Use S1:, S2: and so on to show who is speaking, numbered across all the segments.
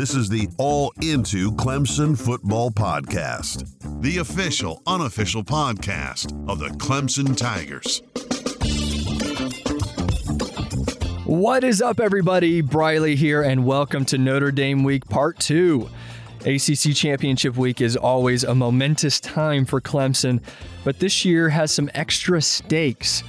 S1: This is the All Into Clemson Football Podcast, the official, unofficial podcast of the Clemson Tigers.
S2: What is up, everybody? Briley here, and welcome to Notre Dame Week Part 2. ACC Championship Week is always a momentous time for Clemson, but this year has some extra stakes.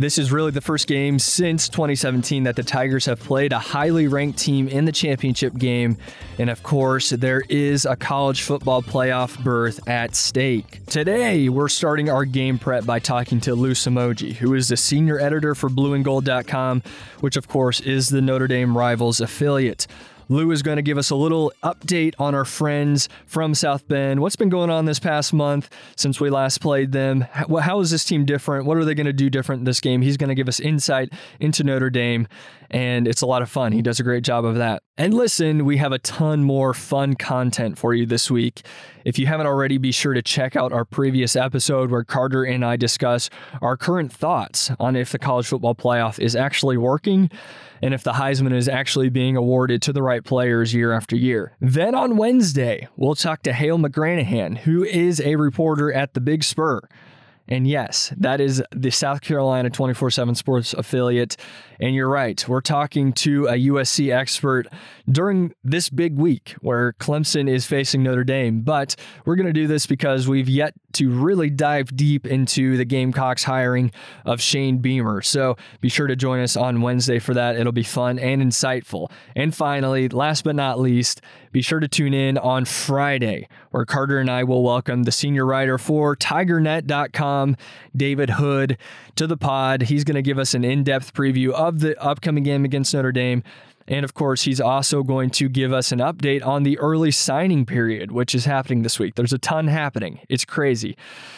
S2: This is really the first game since 2017 that the Tigers have played a highly ranked team in the championship game. And of course, there is a college football playoff berth at stake. Today, we're starting our game prep by talking to Lou Somogyi, who is the senior editor for blueandgold.com, which of course is the Notre Dame Rivals affiliate. Lou is going to give us a little update on our friends from South Bend. What's been going on this past month since we last played them? How, is this team different? What are they going to do different this game? He's going to give us insight into Notre Dame, and it's a lot of fun. He does a great job of that. And listen, we have a ton more fun content for you this week. If you haven't already, be sure to check out our previous episode where Carter and I discuss our current thoughts on if the college football playoff is actually working and if the Heisman is actually being awarded to the right players year after year. Then on Wednesday, we'll talk to Hale McGranahan, who is a reporter at the Big Spur. And yes, that is the South Carolina 24 7 sports affiliate. And you're right, we're talking to a USC expert during this big week where Clemson is facing Notre Dame. But we're going to do this because we've yet to really dive deep into the Gamecocks hiring of Shane Beamer. So be sure to join us on Wednesday for that. It'll be fun and insightful. And finally, last but not least, be sure to tune in on Friday where Carter and I will welcome the senior writer for TigerNet.com, David Hood, to the pod. He's going to give us an in depth preview of the upcoming game against Notre Dame. And of course, he's also going to give us an update on the early signing period, which is happening this week. There's a ton happening. It's crazy.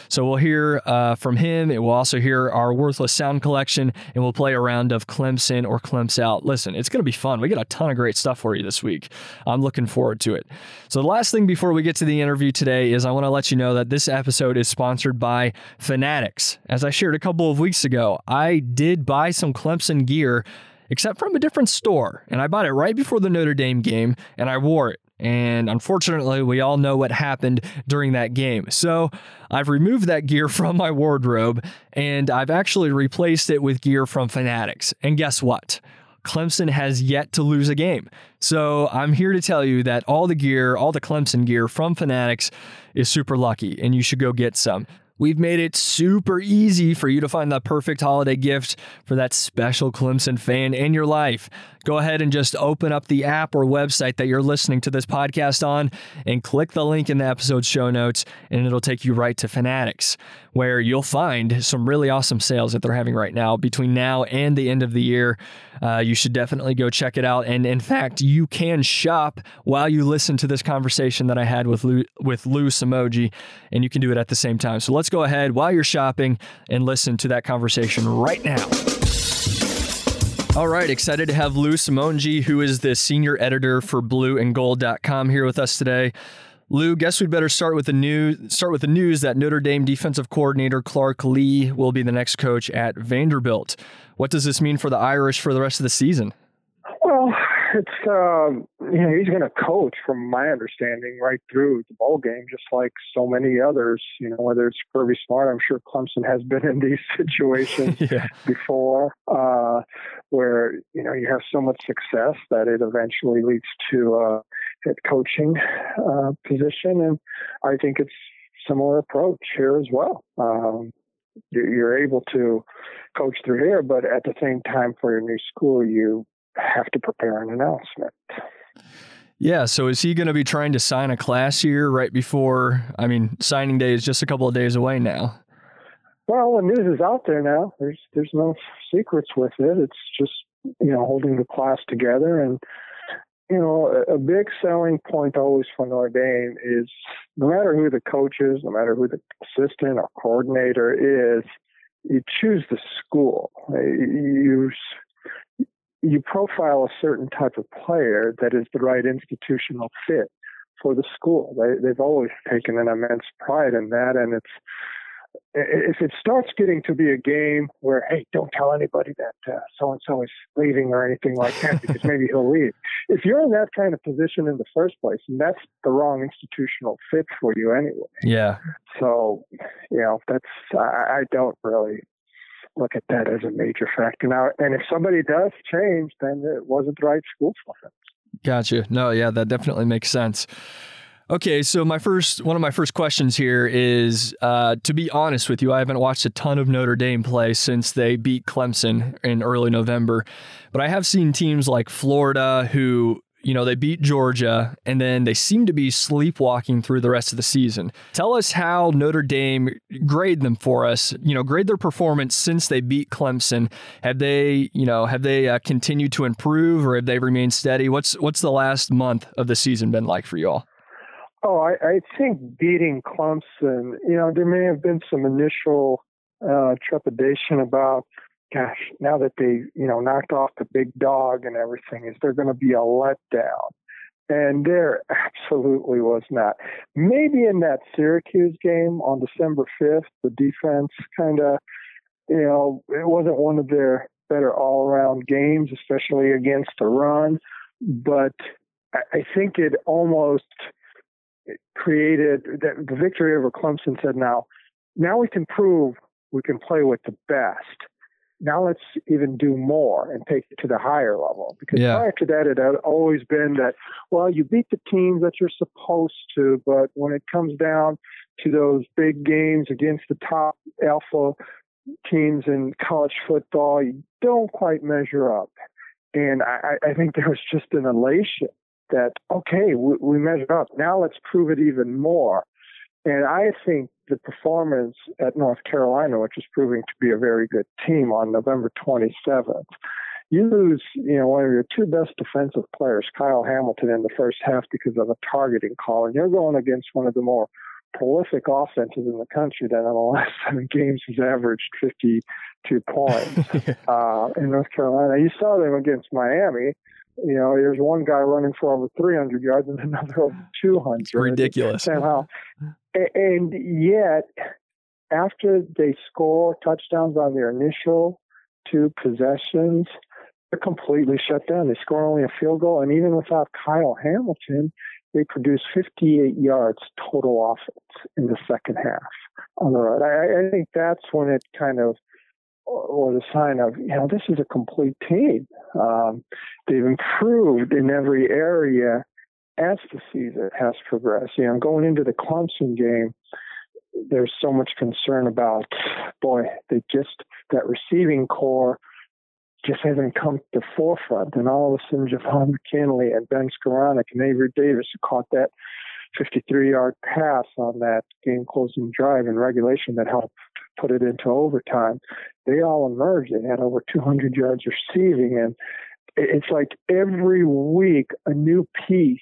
S2: So we'll hear uh, from him. And we'll also hear our worthless sound collection, and we'll play a round of Clemson or Clemson out. Listen, it's going to be fun. We got a ton of great stuff for you this week. I'm looking forward to it. So the last thing before we get to the interview today is I want to let you know that this episode is sponsored by Fanatics. As I shared a couple of weeks ago, I did buy some Clemson gear except from a different store. And I bought it right before the Notre Dame game and I wore it. And unfortunately, we all know what happened during that game. So I've removed that gear from my wardrobe and I've actually replaced it with gear from Fanatics. And guess what? Clemson has yet to lose a game. So I'm here to tell you that all the gear, all the Clemson gear from Fanatics is super lucky and you should go get some. We've made it super easy for you to find the perfect holiday gift for that special Clemson fan in your life. Go ahead and just open up the app or website that you're listening to this podcast on and click the link in the episode show notes, and it'll take you right to Fanatics, where you'll find some really awesome sales that they're having right now between now and the end of the year. Uh, you should definitely go check it out. And in fact, you can shop while you listen to this conversation that I had with Lou, with Lou Somogyi, and you can do it at the same time. So let's go ahead while you're shopping and listen to that conversation right now. All right, excited to have Lou Somogyi, who is the senior editor for blueandgold.com here with us today. Lou, guess we'd better start with the news start with the news that Notre Dame defensive coordinator Clark Lea will be the next coach at Vanderbilt. What does this mean for the Irish for the rest of the season?
S3: It's um, you know he's going to coach, from my understanding, right through the bowl game, just like so many others. You know, whether it's Kirby Smart, I'm sure Clemson has been in these situations yeah. before, uh, where you know you have so much success that it eventually leads to a head coaching uh, position, and I think it's similar approach here as well. Um, you're able to coach through here, but at the same time, for your new school, you have to prepare an announcement.
S2: Yeah, so is he going to be trying to sign a class here right before? I mean, signing day is just a couple of days away now.
S3: Well, the news is out there now. There's there's no secrets with it. It's just you know holding the class together, and you know a, a big selling point always for Notre Dame is no matter who the coach is, no matter who the assistant or coordinator is, you choose the school. You you profile a certain type of player that is the right institutional fit for the school. They, they've always taken an immense pride in that, and it's if it starts getting to be a game where, hey, don't tell anybody that so and so is leaving or anything like that because maybe he'll leave. If you're in that kind of position in the first place, and that's the wrong institutional fit for you anyway.
S2: Yeah.
S3: So, you know, that's I, I don't really look at that as a major factor now. And if somebody does change, then it wasn't the right school for him.
S2: Gotcha. No, yeah, that definitely makes sense. Okay, so my first one of my first questions here is uh, to be honest with you, I haven't watched a ton of Notre Dame play since they beat Clemson in early November, but I have seen teams like Florida who you know, they beat Georgia and then they seem to be sleepwalking through the rest of the season. Tell us how Notre Dame grade them for us. You know, grade their performance since they beat Clemson. Have they, you know, have they uh, continued to improve or have they remained steady? What's what's the last month of the season been like for you all?
S3: Oh, I, I think beating Clemson, you know, there may have been some initial uh, trepidation about, gosh, now that they, you know, knocked off the big dog and everything, is there going to be a letdown? And there absolutely was not. Maybe in that Syracuse game on December 5th, the defense kind of, you know, it wasn't one of their better all around games, especially against the run. But I think it almost created the victory over Clemson said, now, now we can prove we can play with the best. Now let's even do more and take it to the higher level. Because yeah. prior to that, it had always been that, well, you beat the teams that you're supposed to, but when it comes down to those big games against the top alpha teams in college football, you don't quite measure up. And I, I think there was just an elation that, okay, we, we measured up. Now let's prove it even more. And I think the performance at North Carolina, which is proving to be a very good team on November 27th, you lose, you know, one of your two best defensive players, Kyle Hamilton, in the first half because of a targeting call, and you're going against one of the more prolific offenses in the country that in the last seven games has averaged 52 points. Uh, in North Carolina. You saw them against Miami, you know, there's one guy running for over 300 yards and another over 200.
S2: It's ridiculous.
S3: Somehow. Uh, uh, and yet, after they score touchdowns on their initial two possessions, they're completely shut down. They score only a field goal, and even without Kyle Hamilton, they produce 58 yards total offense in the second half on the road. I, I think that's when it kind of or the sign of, you know, this is a complete team. Um, they've improved in every area as the season has progressed. You know, going into the Clemson game, there's so much concern about, boy, they just, that receiving corps just hasn't come to the forefront. And all of a sudden, Javon McKinley and Ben Skowronek and Avery Davis caught that 53 yard pass on that game closing drive in regulation that helped put it into overtime. They all emerged. They had over 200 yards receiving. And it's like every week a new piece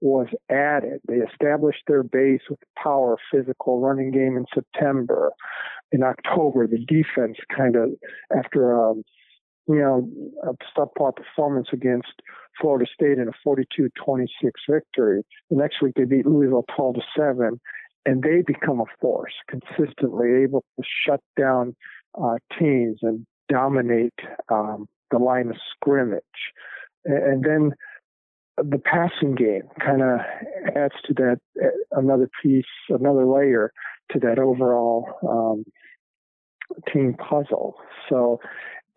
S3: was added. They established their base with power physical running game in September. In October, the defense kind of, after a um, you know, a subpar performance against Florida State in a 42-26 victory. The next week they beat Louisville 12 to 7, and they become a force, consistently able to shut down uh, teams and dominate um, the line of scrimmage. And, then the passing game kind of adds to that another piece, another layer to that overall um, team puzzle. So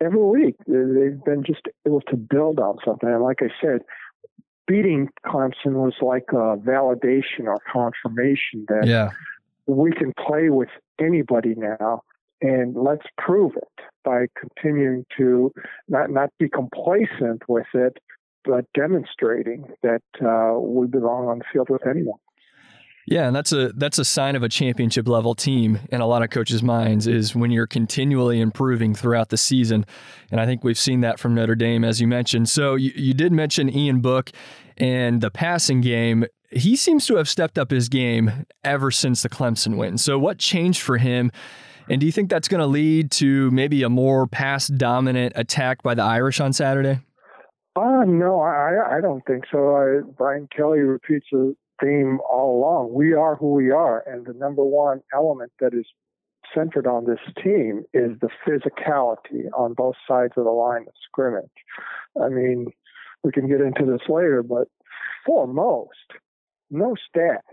S3: every week they've been just able to build on something. And like I said, beating Clemson was like a validation or confirmation that
S2: yeah.
S3: we can play with anybody now. And let's prove it by continuing to not not be complacent with it, but demonstrating that uh, we belong on the field with anyone.
S2: Yeah, and that's a that's a sign of a championship level team in a lot of coaches' minds is when you're continually improving throughout the season, and I think we've seen that from Notre Dame as you mentioned. So you, you did mention Ian Book and the passing game. He seems to have stepped up his game ever since the Clemson win. So what changed for him? And do you think that's going to lead to maybe a more pass dominant attack by the Irish on Saturday?
S3: Uh, no, I, I don't think so. I, Brian Kelly repeats a theme all along. We are who we are, and the number one element that is centered on this team is mm. the physicality on both sides of the line of scrimmage. I mean, we can get into this later, but foremost, no stat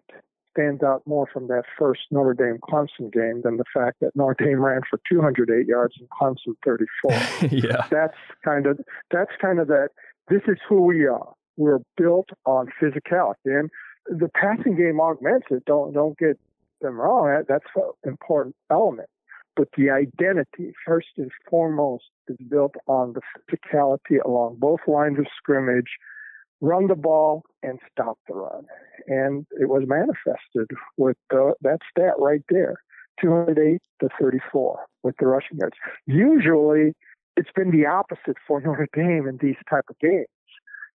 S3: stands out more from that first Notre Dame Clemson game than the fact that Notre Dame ran for 208 yards and Clemson 34.
S2: yeah,
S3: that's kind of that's kind of that. This is who we are. We're built on physicality, and the passing game augments it. Don't don't get them wrong. That's an important element. But the identity, first and foremost, is built on the physicality along both lines of scrimmage run the ball and stop the run. And it was manifested with the, that stat right there 208 to 34 with the rushing yards. Usually, it's been the opposite for Notre Dame in these type of games.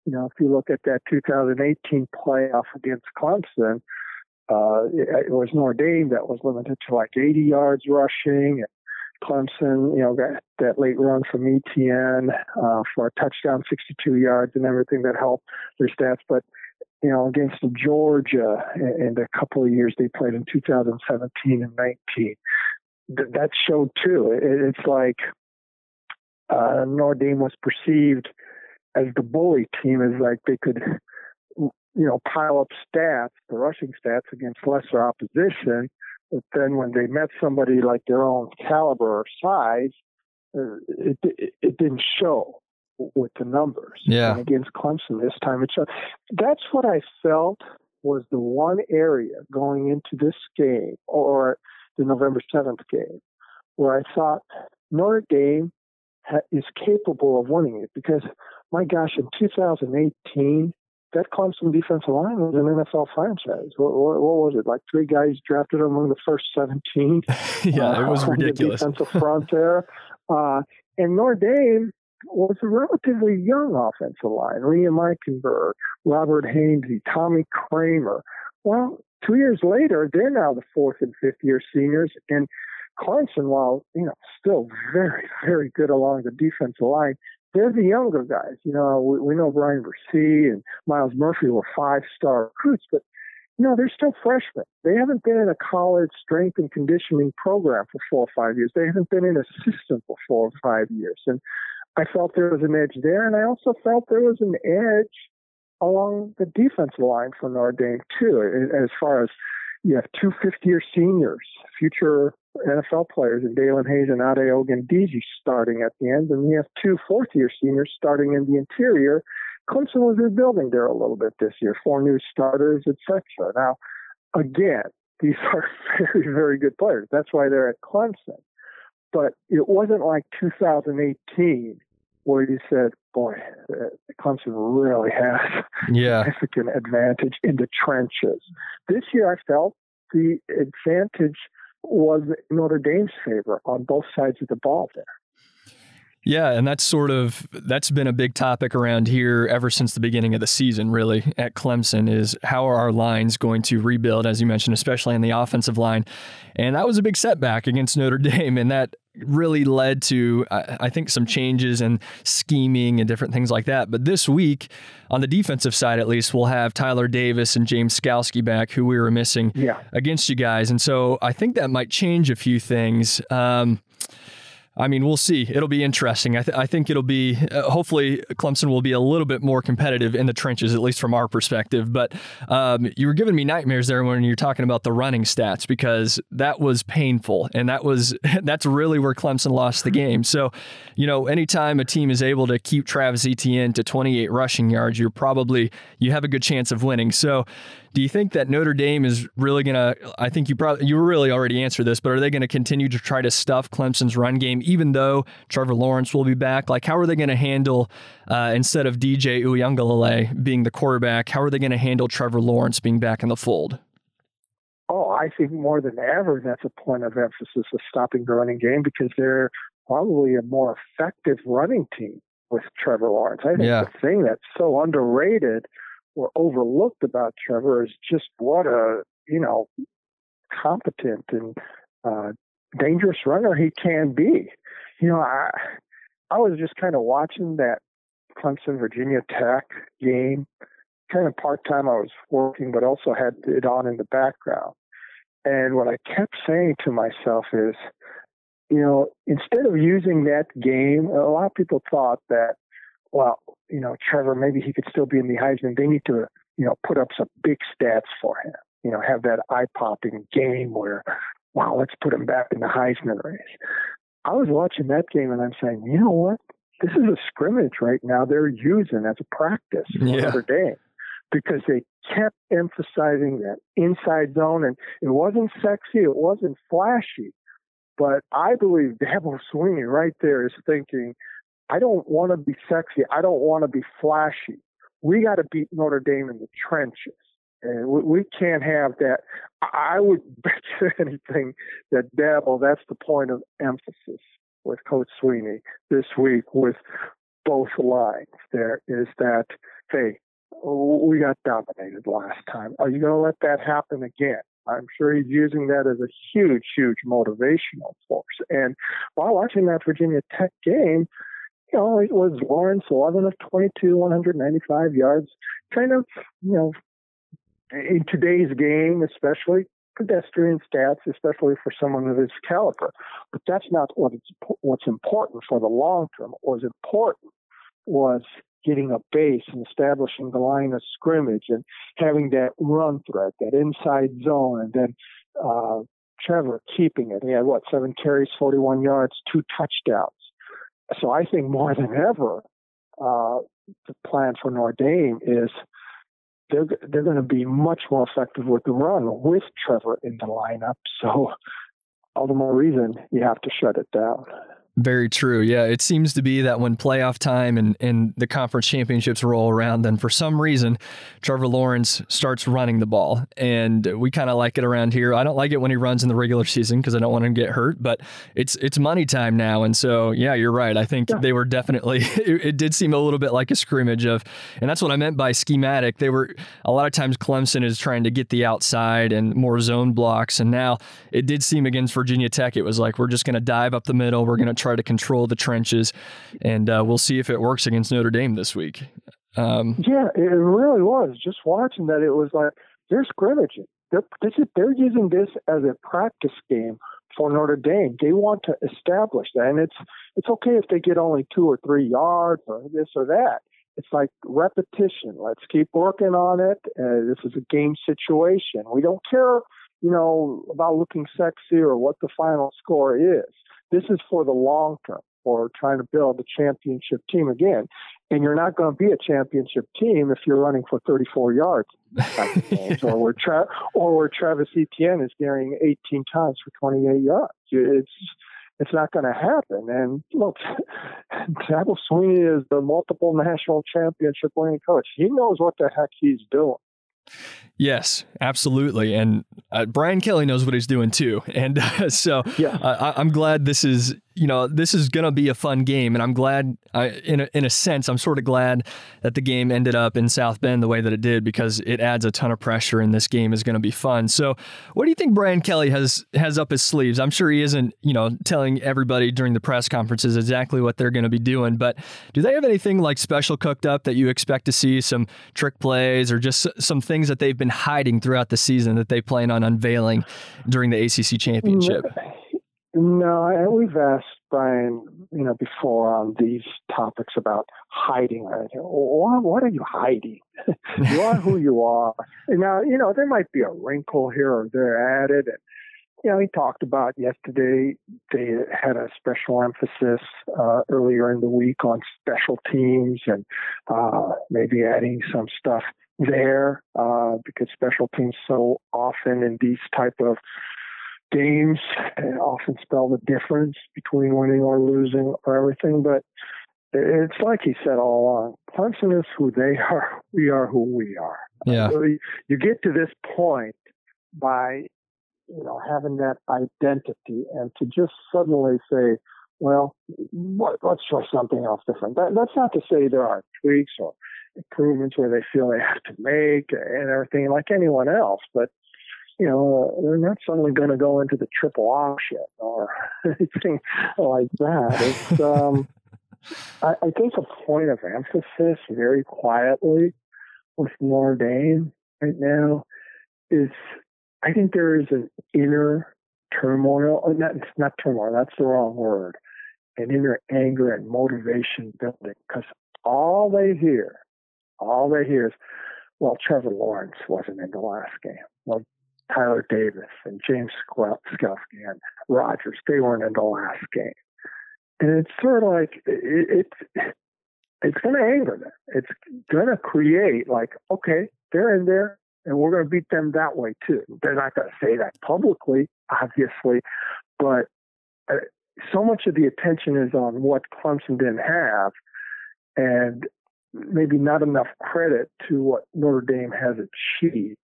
S3: You know, if you look at that 2018 playoff against Clemson, uh, it, it was Notre Dame that was limited to like 80 yards rushing. And Clemson, you know, got that late run from Etienne uh, for a touchdown, 62 yards, and everything that helped their stats. But you know, against Georgia and a couple of years they played in 2017 and 19, that showed too. It's like uh, Notre Dame was perceived as the bully team, is like they could, you know, pile up stats, the rushing stats against lesser opposition but then when they met somebody like their own caliber or size, uh, it, it, it didn't show with the numbers.
S2: Yeah.
S3: And against Clemson this time, it showed. That's what I felt was the one area going into this game or the November 7th game where I thought Notre Dame ha- is capable of winning it because, my gosh, in 2018, that Clemson defensive line was an NFL franchise. What, what, what, was it? Like three guys drafted among the first 17.
S2: yeah, uh, it was ridiculous.
S3: The defensive front there. Uh, and Notre Dame was a relatively young offensive line. Liam Eichenberg, Robert Hainsey, Tommy Kraemer. Well, two years later, they're now the fourth and fifth year seniors. And Clemson, while, you know, still very, very good along the defensive line, they're the younger guys. You know, we, we know Bryan Bresee and Myles Murphy were five star recruits, but you know, they're still freshmen. They haven't been in a college strength and conditioning program for four or five years. They haven't been in a system for four or five years. And I felt there was an edge there, and I also felt there was an edge along the defensive line for Notre Dame too, as far as you have two fifth-year seniors, future NFL players, and Daelin Hayes and Ade Ogundeji starting at the end, and we have two fourth-year seniors starting in the interior. Clemson was rebuilding there a little bit this year, four new starters, etc. Now, again, these are very, very good players. That's why they're at Clemson. But it wasn't like 2018 where you said, boy, uh, Clemson really has
S2: yeah.
S3: significant advantage in the trenches. This year, I felt the advantage was Notre Dame's favor on both sides of the ball there.
S2: Yeah, and that's sort of that's been a big topic around here ever since the beginning of the season, really, at Clemson is how are our lines going to rebuild, as you mentioned, especially on the offensive line. And that was a big setback against Notre Dame, and that really led to I think some changes and scheming and different things like that. But this week, on the defensive side at least, we'll have Tyler Davis and James Skalski back, who we were missing
S3: yeah.
S2: against you guys, and so I think that might change a few things. Um, I mean, we'll see. It'll be interesting. I, th- I think it'll be, uh, hopefully, Clemson will be a little bit more competitive in the trenches, at least from our perspective. But um, you were giving me nightmares there when you're talking about the running stats because that was painful. And that was, that's really where Clemson lost the game. So, you know, anytime a team is able to keep Travis Etienne to 28 rushing yards, you're probably, you have a good chance of winning. So, do you think that Notre Dame is really going to? I think you probably you really already answered this, but are they going to continue to try to stuff Clemson's run game, even though Trevor Lawrence will be back? Like, how are they going to handle uh, instead of DJ Uiagalelei being the quarterback? How are they going to handle Trevor Lawrence being back in the fold?
S3: Oh, I think more than ever, that's a point of emphasis of stopping the running game because they're probably a more effective running team with Trevor Lawrence. I think
S2: yeah.
S3: the thing that's so underrated or overlooked about Trevor is just what a you know competent and uh, dangerous runner he can be. You know, I I was just kind of watching that Clemson Virginia Tech game, kind of part time. I was working, but also had it on in the background. And what I kept saying to myself is, you know, instead of using that game, a lot of people thought that, well, you know, Trevor, maybe he could still be in the Heisman. They need to, you know, put up some big stats for him. You know, have that eye popping game where, wow, let's put him back in the Heisman race. I was watching that game and I'm saying, you know what? This is a scrimmage right now they're using as a practice for yeah. Notre Dame because they kept emphasizing that inside zone and it wasn't sexy, it wasn't flashy. But I believe Dabo Swinney right there is thinking, I don't want to be sexy. I don't want to be flashy. We got to beat Notre Dame in the trenches. And we, we can't have that. I would bet you anything that Dabo, that's the point of emphasis with Coach Sweeney this week with both lines there is that, hey, we got dominated last time. Are you going to let that happen again? I'm sure he's using that as a huge, huge motivational force. And while watching that Virginia Tech game, you know, it was Lawrence 11 of 22, 195 yards. Kind of, you know, in today's game, especially pedestrian stats, especially for someone of his caliber. But that's not what what's important for the long term. What was important was getting a base and establishing the line of scrimmage and having that run threat, that inside zone, and then uh, Trevor keeping it. He had what seven carries, 41 yards, two touchdowns. So I think more than ever, uh, the plan for Notre Dame is they're they're going to be much more effective with the run with Trevor in the lineup. So all the more reason you have to shut it down.
S2: Very true. Yeah, it seems to be that when playoff time and, and the conference championships roll around, then for some reason, Trevor Lawrence starts running the ball. And we kind of like it around here. I don't like it when he runs in the regular season because I don't want him to get hurt, but it's it's money time now. And so, yeah, you're right. I think yeah. they were definitely, it, it, did seem a little bit like a scrimmage of, and that's what I meant by schematic. They were, a lot of times Clemson is trying to get the outside and more zone blocks. And now it did seem against Virginia Tech, it was like, we're just going to dive up the middle. We're going to try to control the trenches, and uh, we'll see if it works against Notre Dame this week.
S3: Um, yeah, it really was. Just watching that, it was like they're scrimmaging. They're they're using this as a practice game for Notre Dame. They want to establish that, and it's it's okay if they get only two or three yards or this or that. It's like repetition. Let's keep working on it. Uh, this is a game situation. We don't care, you know, about looking sexy or what the final score is. This is for the long term, for trying to build a championship team again. And you're not going to be a championship team if you're running for 34 yards, or where Tra- or where Travis Etienne is carrying 18 times for 28 yards. It's it's not going to happen. And look, Dabo Swinney is the multiple national championship winning coach. He knows what the heck he's doing.
S2: Yes, absolutely. And uh, Brian Kelly knows what he's doing too. And uh, so yeah. uh, I, am glad this is you know, this is going to be a fun game. And I'm glad, I, in, a, in a sense, I'm sort of glad that the game ended up in South Bend the way that it did because it adds a ton of pressure and this game is going to be fun. So, what do you think Brian Kelly has, has up his sleeves? I'm sure he isn't, you know, telling everybody during the press conferences exactly what they're going to be doing, but do they have anything like special cooked up that you expect to see, some trick plays or just some things that they've been hiding throughout the season that they plan on unveiling during the ACC mm, championship?
S3: No, we've asked Brian, you know, before on these topics about hiding. What, what are you hiding? you are who you are. And now, you know, there might be a wrinkle here or there added. And, you know, he talked about yesterday they had a special emphasis uh, earlier in the week on special teams and uh, maybe adding some stuff there uh, because special teams so often in these type of games often spell the difference between winning or losing or everything. But it's like he said all along Clemson is who they are. We are who we are.
S2: Yeah.
S3: So you get to this point by, you know, having that identity and to just suddenly say, well, what, let's try something else different. That, that's not to say there aren't tweaks or improvements where they feel they have to make and everything like anyone else, but you know, they're not suddenly going to go into the triple option or anything like that. It's, um, I, I think a point of emphasis very quietly with Notre Dame right now is I think there is an inner turmoil, or not, not turmoil, that's the wrong word, an inner anger and motivation building because all they hear, all they hear is, well, Trevor Lawrence wasn't in the last game. Well, Tyler Davis and James Skalski and Rogers, they weren't in the last game. And it's sort of like, it, it's, it's going to anger them. It's going to create like, okay, they're in there and we're going to beat them that way too. They're not going to say that publicly, obviously, but uh, so much of the attention is on what Clemson didn't have and maybe not enough credit to what Notre Dame has achieved.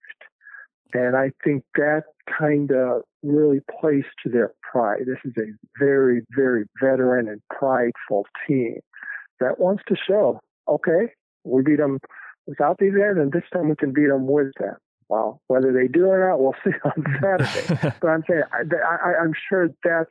S3: And I think that kind of really plays to their pride. This is a very, very veteran and prideful team that wants to show, okay, we beat them without these guys, and this time we can beat them with them. Well, whether they do or not, we'll see on Saturday. but I'm saying, I, I, I'm sure that's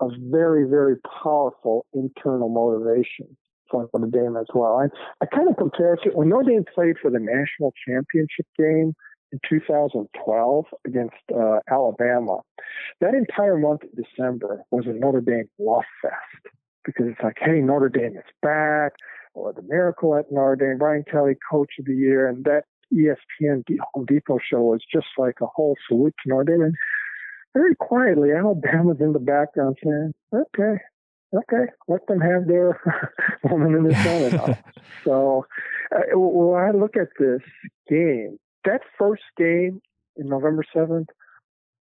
S3: a very, very powerful internal motivation for Notre Dame as well. I, I kind of compare it to when Notre Dame played for the national championship game in 2012 against uh, Alabama. That entire month of December was a Notre Dame love fest because it's like, hey, Notre Dame is back, or the miracle at Notre Dame, Brian Kelly, coach of the year, and that ESPN Home Depot show was just like a whole salute to Notre Dame. And very quietly, Alabama's in the background saying, okay, okay, let them have their woman in the sun. so uh, when I look at this game, that first game in November 7th,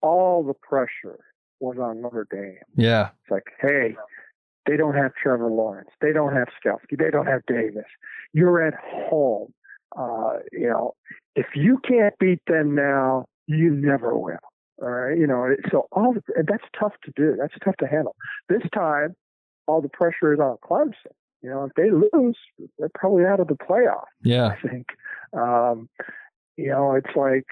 S3: all the pressure was on Notre Dame.
S2: Yeah.
S3: It's like, hey, they don't have Trevor Lawrence. They don't have Skalski. They don't have Davis. You're at home. Uh, you know, if you can't beat them now, you never will. All right. You know, so all the, that's tough to do. That's tough to handle. This time, all the pressure is on Clemson. You know, if they lose, they're probably out of the playoff.
S2: Yeah.
S3: I think. Um, you know, it's like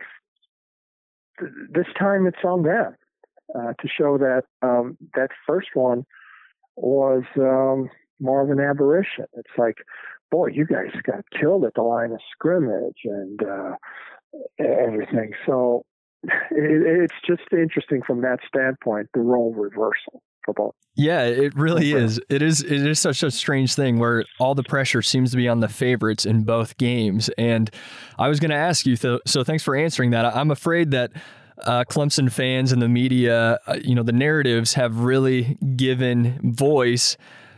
S3: th- this time it's on them uh, to show that um, that first one was um, more of an aberration. It's like, boy, you guys got killed at the line of scrimmage and uh, everything. So it, it's just interesting from that standpoint, the role reversal.
S2: Yeah, it really is. It is. It is such a strange thing where all the pressure seems to be on the favorites in both games. And I was going to ask you, so thanks for answering that. I'm afraid that uh, Clemson fans and the media, uh, you know, the narratives have really given voice.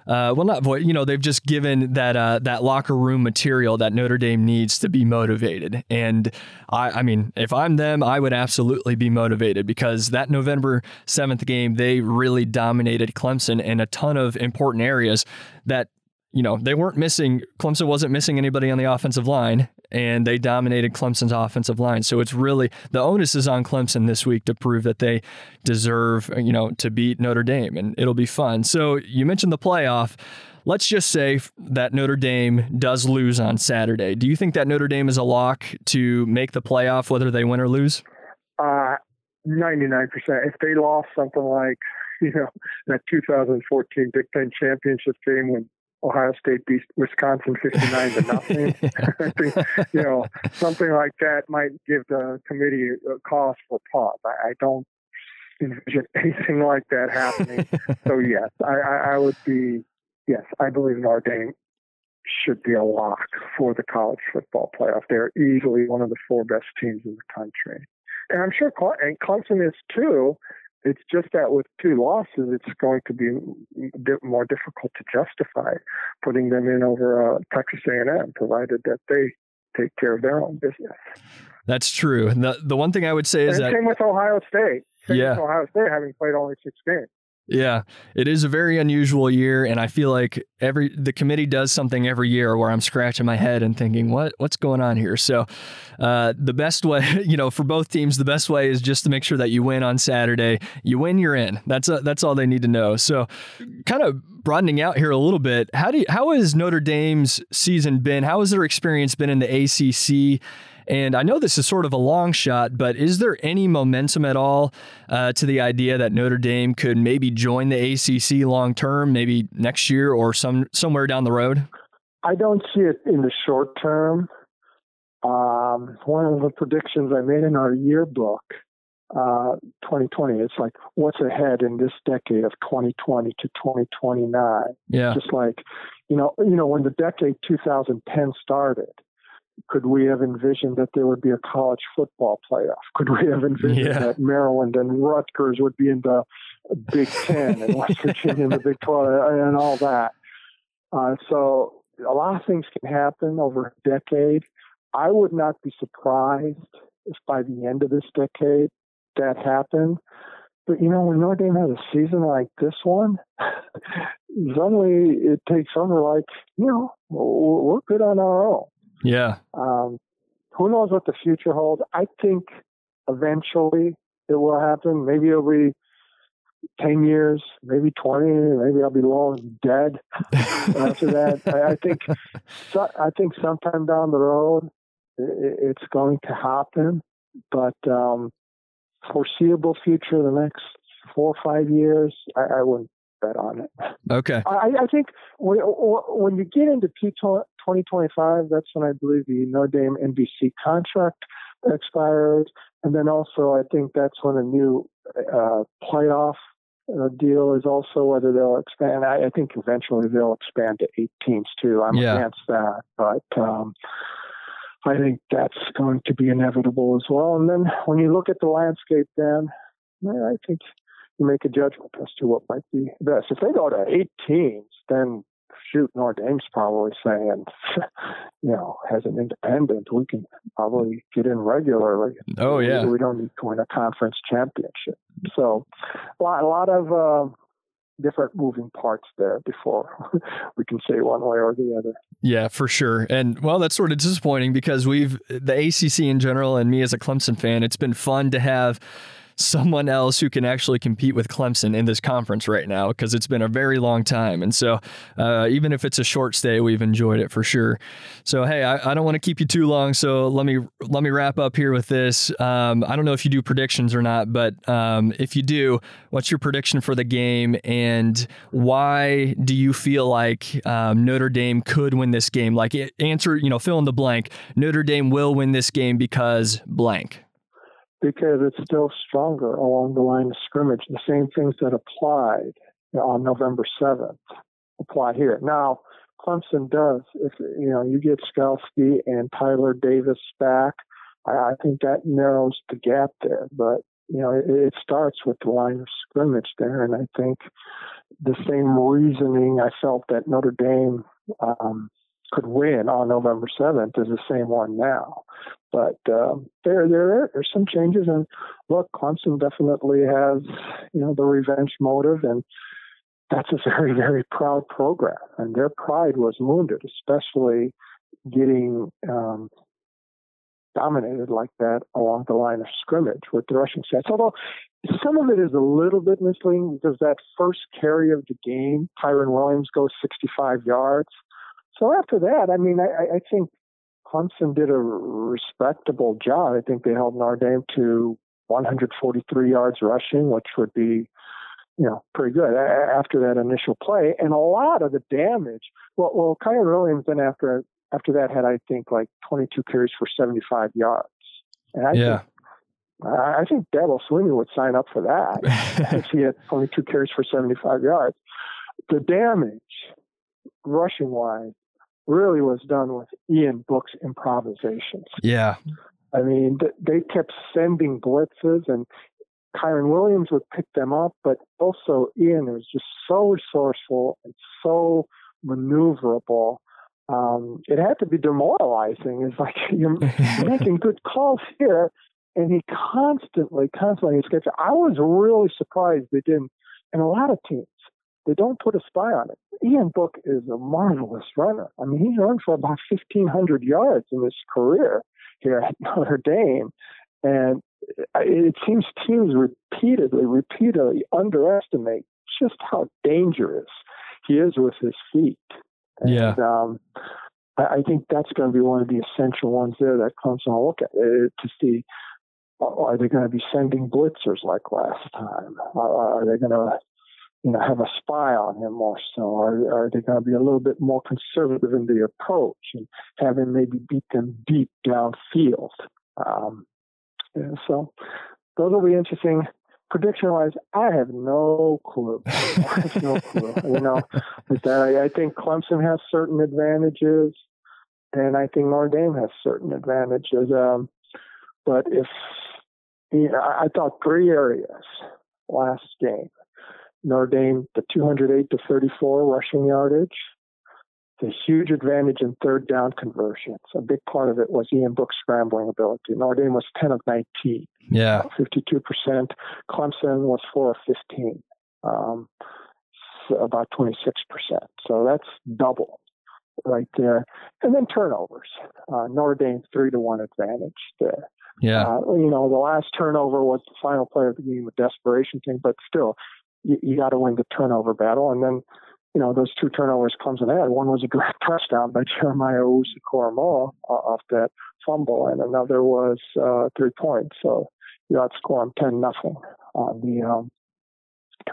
S2: Uh, well, not voice. You know, they've just given that uh, that locker room material that Notre Dame needs to be motivated. And I, I mean, if I'm them, I would absolutely be motivated because that November seventh game, they really dominated Clemson in a ton of important areas that you know, they weren't missing, Clemson wasn't missing anybody on the offensive line, and they dominated Clemson's offensive line. So it's really, the onus is on Clemson this week to prove that they deserve, you know, to beat Notre Dame, and it'll be fun. So you mentioned the playoff. Let's just say that Notre Dame does lose on Saturday. Do you think that Notre Dame is a lock to make the playoff, whether they win or lose?
S3: Uh, 99%. If they lost something like, you know, that 2014 Big Ten championship game when Ohio State beat Wisconsin 59 to nothing. I think, you know, something like that might give the committee a cause for pause. I, I don't envision anything like that happening. so, yes, I, I, I would be, yes, I believe Notre Dame should be a lock for the college football playoff. They're easily one of the four best teams in the country. And I'm sure and Clemson is too. It's just that with two losses, it's going to be a bit more difficult to justify putting them in over uh, Texas A&M, provided that they take care of their own business.
S2: That's true. And The the one thing I would say is
S3: and
S2: that
S3: same with Ohio State. Same
S2: yeah,
S3: with Ohio State having played only six games.
S2: Yeah, it is a very unusual year, and I feel like every the committee does something every year where I'm scratching my head and thinking, what what's going on here? So, uh, the best way, you know, for both teams, the best way is just to make sure that you win on Saturday. You win, you're in. That's a, uh, that's all they need to know. So, kind of broadening out here a little bit. How do you, how has Notre Dame's season been? How has their experience been in the ACC? And I know this is sort of a long shot, but is there any momentum at all uh, to the idea that Notre Dame could maybe join the ACC long term, maybe next year or some somewhere down the road?
S3: I don't see it in the short term. Um, one of the predictions I made in our yearbook uh, 2020. It's like what's ahead in this decade of 2020 to 2029.
S2: Yeah.
S3: Just like, you know, you know, when the decade 2010 started, could we have envisioned that there would be a college football playoff? Could we have envisioned
S2: Yeah.
S3: that Maryland and Rutgers would be in the Big Ten and West Virginia in the Big 12 and all that? Uh, so a lot of things can happen over a decade. I would not be surprised if by the end of this decade that happened. But you know, when Notre Dame has a season like this one, suddenly it takes over like, you know, we're good on our own.
S2: Yeah.
S3: Um, who knows what the future holds? I think eventually it will happen. Maybe it'll be 10 years, maybe 20, maybe I'll be long dead after that. I, I think, so, I think sometime down the road i it's going to happen, but, um, foreseeable future, the next four or five years, I, I wouldn't bet on it.
S2: Okay.
S3: I, I think when, when you get into 2025, that's when I believe the Notre Dame NBC contract expires. And then also, I think that's when a new uh, playoff uh, deal is also whether they'll expand. I, I, think eventually they'll expand to eight teams too. I'm
S2: yeah.
S3: against that, but um, I think that's going to be inevitable as well. And then when you look at the landscape, then I think you make a judgment as to what might be best. If they go to eight teams, then shoot, Notre Dame's probably saying, you know, as an independent, we can probably get in regularly.
S2: Oh yeah,
S3: we don't need to win a conference championship. So, a lot, a lot of uh, different moving parts there before we can say one way or the other.
S2: Yeah, for sure. And well, that's sort of disappointing because we've the ACC in general, and me as a Clemson fan, it's been fun to have someone else who can actually compete with Clemson in this conference right now because it's been a very long time. And so, uh, even if it's a short stay, we've enjoyed it for sure. So, hey, I, I don't want to keep you too long. So let me let me wrap up here with this. Um, I don't know if you do predictions or not, but um, if you do, what's your prediction for the game, and why do you feel like um, Notre Dame could win this game? Like, answer, you know, fill in the blank. Notre Dame will win this game because blank
S3: because it's still stronger along the line of scrimmage. The same things that applied on November 7th apply here. Now, Clemson does. If you know you get Skalski and Tyler Davis back, I, I think that narrows the gap there. But you know, it, it starts with the line of scrimmage there, and I think the same reasoning I felt that Notre Dame um, could win on November 7th is the same one now. But um, there, there are some changes, and look, Clemson definitely has, you know, the revenge motive, and that's a very, very proud program, and their pride was wounded, especially getting um, dominated like that along the line of scrimmage with the rushing sets. Although some of it is a little bit misleading because that first carry of the game, Tyron Williams goes 65 yards. So after that, I mean, I, I think Clemson did a respectable job. I think they held Notre Dame to 143 yards rushing, which would be, you know, pretty good after that initial play. And a lot of the damage. Well, well, Kyren Williams then after after that had I think like 22 carries for 75 yards. And I
S2: yeah.
S3: think I think Dabo Swinney would sign up for that if he had 22 carries for 75 yards. The damage, rushing wise, really was done with Ian Book's improvisations.
S2: Yeah.
S3: I mean, they kept sending blitzes, and Kyren Williams would pick them up, but also Ian was just so resourceful and so maneuverable. Um, it had to be demoralizing. It's like you're making good calls here, and he constantly, constantly escapes. I was really surprised they didn't, and a lot of teams they don't put a spy on it. Ian Book is a marvelous runner. I mean, he's run for about 1,500 yards in his career here at Notre Dame. And it seems teams repeatedly, repeatedly underestimate just how dangerous he is with his feet. And,
S2: yeah.
S3: Um, I think that's going to be one of the essential ones there that Clemson will look at uh, to see are they going to be sending blitzers like last time? Are, they going to you know, have a spy on him more so? Are, are they going to be a little bit more conservative in the approach and have him maybe beat them deep downfield? Um, so those will be interesting. Prediction wise, I have no clue. No clue. You know, I, I think Clemson has certain advantages, and I think Notre Dame has certain advantages. Um, but if you know, I thought three areas last game. Notre Dame, the 208 to 34 rushing yardage, the huge advantage in third down conversions. A big part of it was Ian Book's scrambling ability. Notre Dame was 10 of 19.
S2: Yeah.
S3: 52%. Clemson was 4 of 15. Um, about 26%. So that's double right there. And then turnovers. Uh, Notre Dame 3 to 1 advantage there.
S2: Yeah.
S3: Uh, you know, the last turnover was the final play of the game, a desperation thing, but still, you, you got to win the turnover battle. And then, you know, those two turnovers Clemson had. One was a direct touchdown by Jeremiah Owusu-Koramoah uh, off that fumble, and another was uh, three points. So you outscore them ten nothing on the um,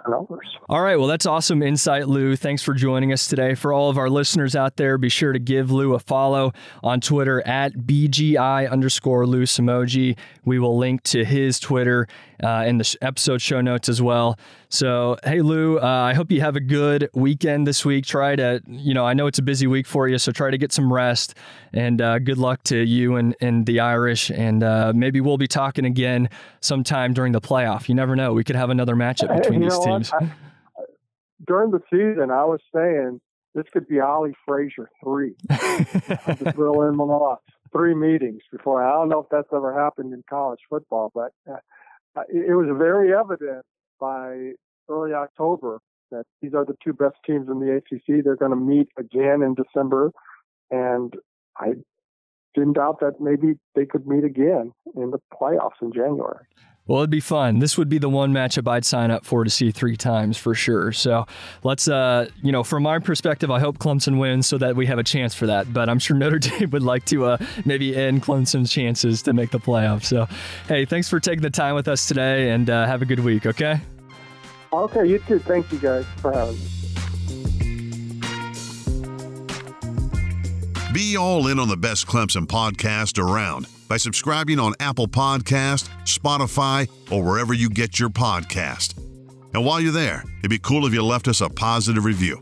S3: turnovers.
S2: All right. Well, that's awesome insight, Lou. Thanks for joining us today. For all of our listeners out there, be sure to give Lou a follow on Twitter at BGI underscore Lou Somogyi. We will link to his Twitter uh, in the episode show notes as well. So, hey, Lou, uh, I hope you have a good weekend this week. Try to, you know, I know it's a busy week for you, so try to get some rest. And uh, good luck to you and, and the Irish. And uh, maybe we'll be talking again sometime during the playoff. You never know. We could have another matchup between
S3: you
S2: these teams.
S3: I, during the season, I was saying this could be Ali Frazier three. just throw in three meetings before. I don't know if that's ever happened in college football, but uh, it was very evident by early October that these are the two best teams in the ACC. They're going to meet again in December, and I didn't doubt that maybe they could meet again in the playoffs in January.
S2: Well, it'd be fun. This would be the one matchup I'd sign up for to see three times for sure. So let's, uh, you know, from my perspective, I hope Clemson wins so that we have a chance for that. But I'm sure Notre Dame would like to uh, maybe end Clemson's chances to make the playoffs. So, hey, thanks for taking the time with us today and uh, have a good week, okay?
S3: Okay, you too. Thank you guys for having me.
S1: Be all in on the best Clemson podcast around by subscribing on Apple Podcast, Spotify, or wherever you get your podcast. And while you're there, it'd be cool if you left us a positive review.